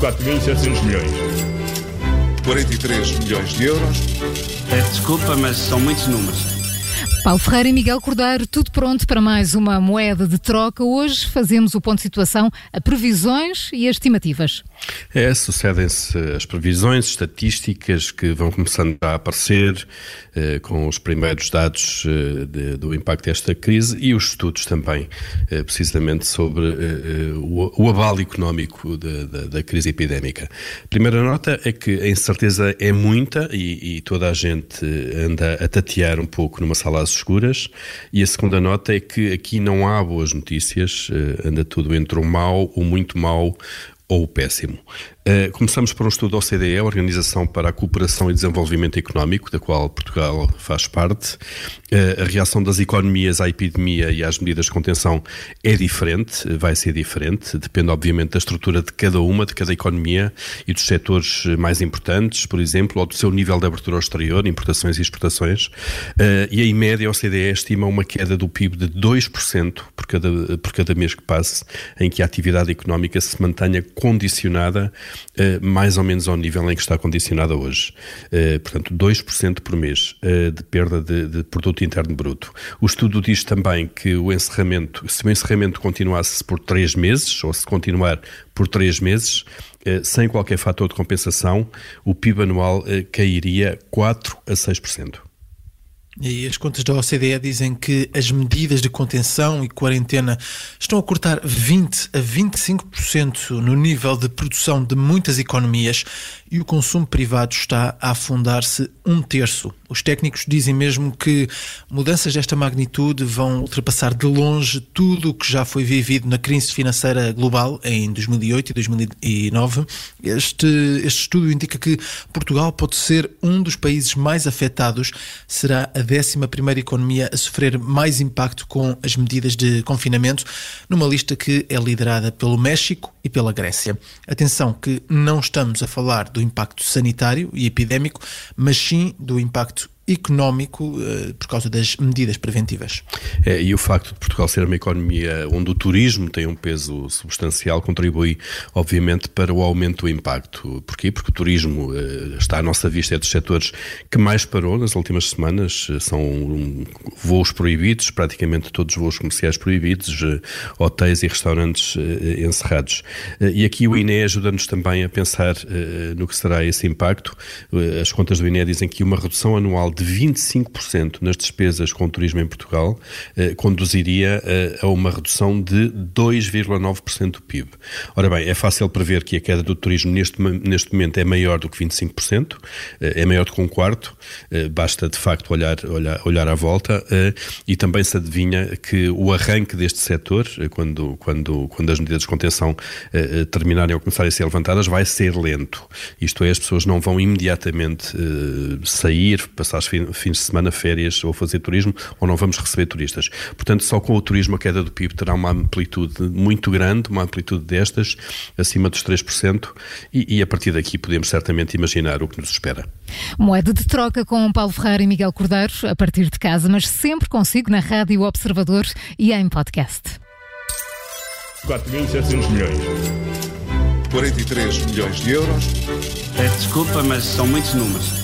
4.700 milhões. 43 milhões de euros. Desculpa, mas são muitos números. Paulo Ferreira e Miguel Cordeiro, tudo pronto para mais uma moeda de troca. Hoje fazemos o ponto de situação a previsões e as estimativas. É, sucedem-se as previsões estatísticas que vão começando a aparecer eh, com os primeiros dados eh, de, do impacto desta crise e os estudos também, eh, precisamente sobre eh, eh, o, o, abalo económico de, de, da crise epidémica. A primeira nota é que a incerteza é muita e, e, toda a gente anda a tatear um pouco numa sala escuras e a segunda nota é que aqui não há boas notícias, eh, anda tudo entre o mau, o muito mau ou o péssimo. Uh, começamos por um estudo da OCDE, a Organização para a Cooperação e Desenvolvimento Económico, da qual Portugal faz parte. Uh, a reação das economias à epidemia e às medidas de contenção é diferente, vai ser diferente, depende obviamente da estrutura de cada uma, de cada economia e dos setores mais importantes, por exemplo, ou do seu nível de abertura ao exterior, importações e exportações. Uh, e em média a OCDE estima uma queda do PIB de 2% por cada, por cada mês que passe, em que a atividade económica se mantenha condicionada mais ou menos ao nível em que está condicionada hoje. Uh, portanto, 2% por mês uh, de perda de, de, produto interno bruto. O estudo diz também que o encerramento, se o encerramento continuasse por três meses, ou se continuar por três meses, sem qualquer fator de compensação, o PIB anual cairia 4 a 6%. E as contas da OCDE dizem que as medidas de contenção e quarentena estão a cortar 20 a 25% no nível de produção de muitas economias e o consumo privado está a afundar-se um terço. Os técnicos dizem mesmo que mudanças desta magnitude vão ultrapassar de longe tudo o que já foi vivido na crise financeira global em 2008 e 2009. Este, este estudo indica que Portugal pode ser um dos países mais afetados, será a 11 economia a sofrer mais impacto com as medidas de confinamento, numa lista que é liderada pelo México e pela Grécia. Atenção que não estamos a falar do impacto sanitário e epidémico, mas sim do impacto económico uh, por causa das medidas preventivas. É, e o facto de Portugal ser uma economia onde o turismo tem um peso substancial contribui, obviamente, para o aumento do impacto. Porquê? Porque o turismo uh, está à nossa vista, é dos setores que mais parou nas últimas semanas. São um, voos proibidos, praticamente todos os voos comerciais proibidos, hotéis e restaurantes encerrados. e aqui o INE ajuda-nos também a pensar no que será esse impacto. as contas do INE dizem que uma redução anual de 25% nas despesas com turismo em Portugal eh, conduziria eh, a uma redução de 2,9% do PIB. Ora bem, é fácil prever que a queda do turismo neste, neste momento é maior do que 25%, eh, é maior do que um quarto, eh, basta de facto olhar, olhar, olhar à volta eh, e também se adivinha que o arranque deste setor, eh, quando, quando, quando as medidas de contenção terminarem ou começarem a ser levantadas, vai ser lento. Isto é, as pessoas não vão imediatamente sair, passar fins de semana, férias ou fazer turismo, ou não vamos receber turistas. Portanto, só com o turismo a queda do PIB terá uma amplitude muito grande, uma amplitude destas, acima dos 3%, e, e a partir daqui podemos certamente imaginar o que nos espera. Moeda de troca com Paulo Ferreira e Miguel Cordeiro, a partir de casa, mas sempre consigo na Rádio Observador e em podcast. 4.700 milhões. 43 milhões de euros. Peço desculpa, mas são muitos números.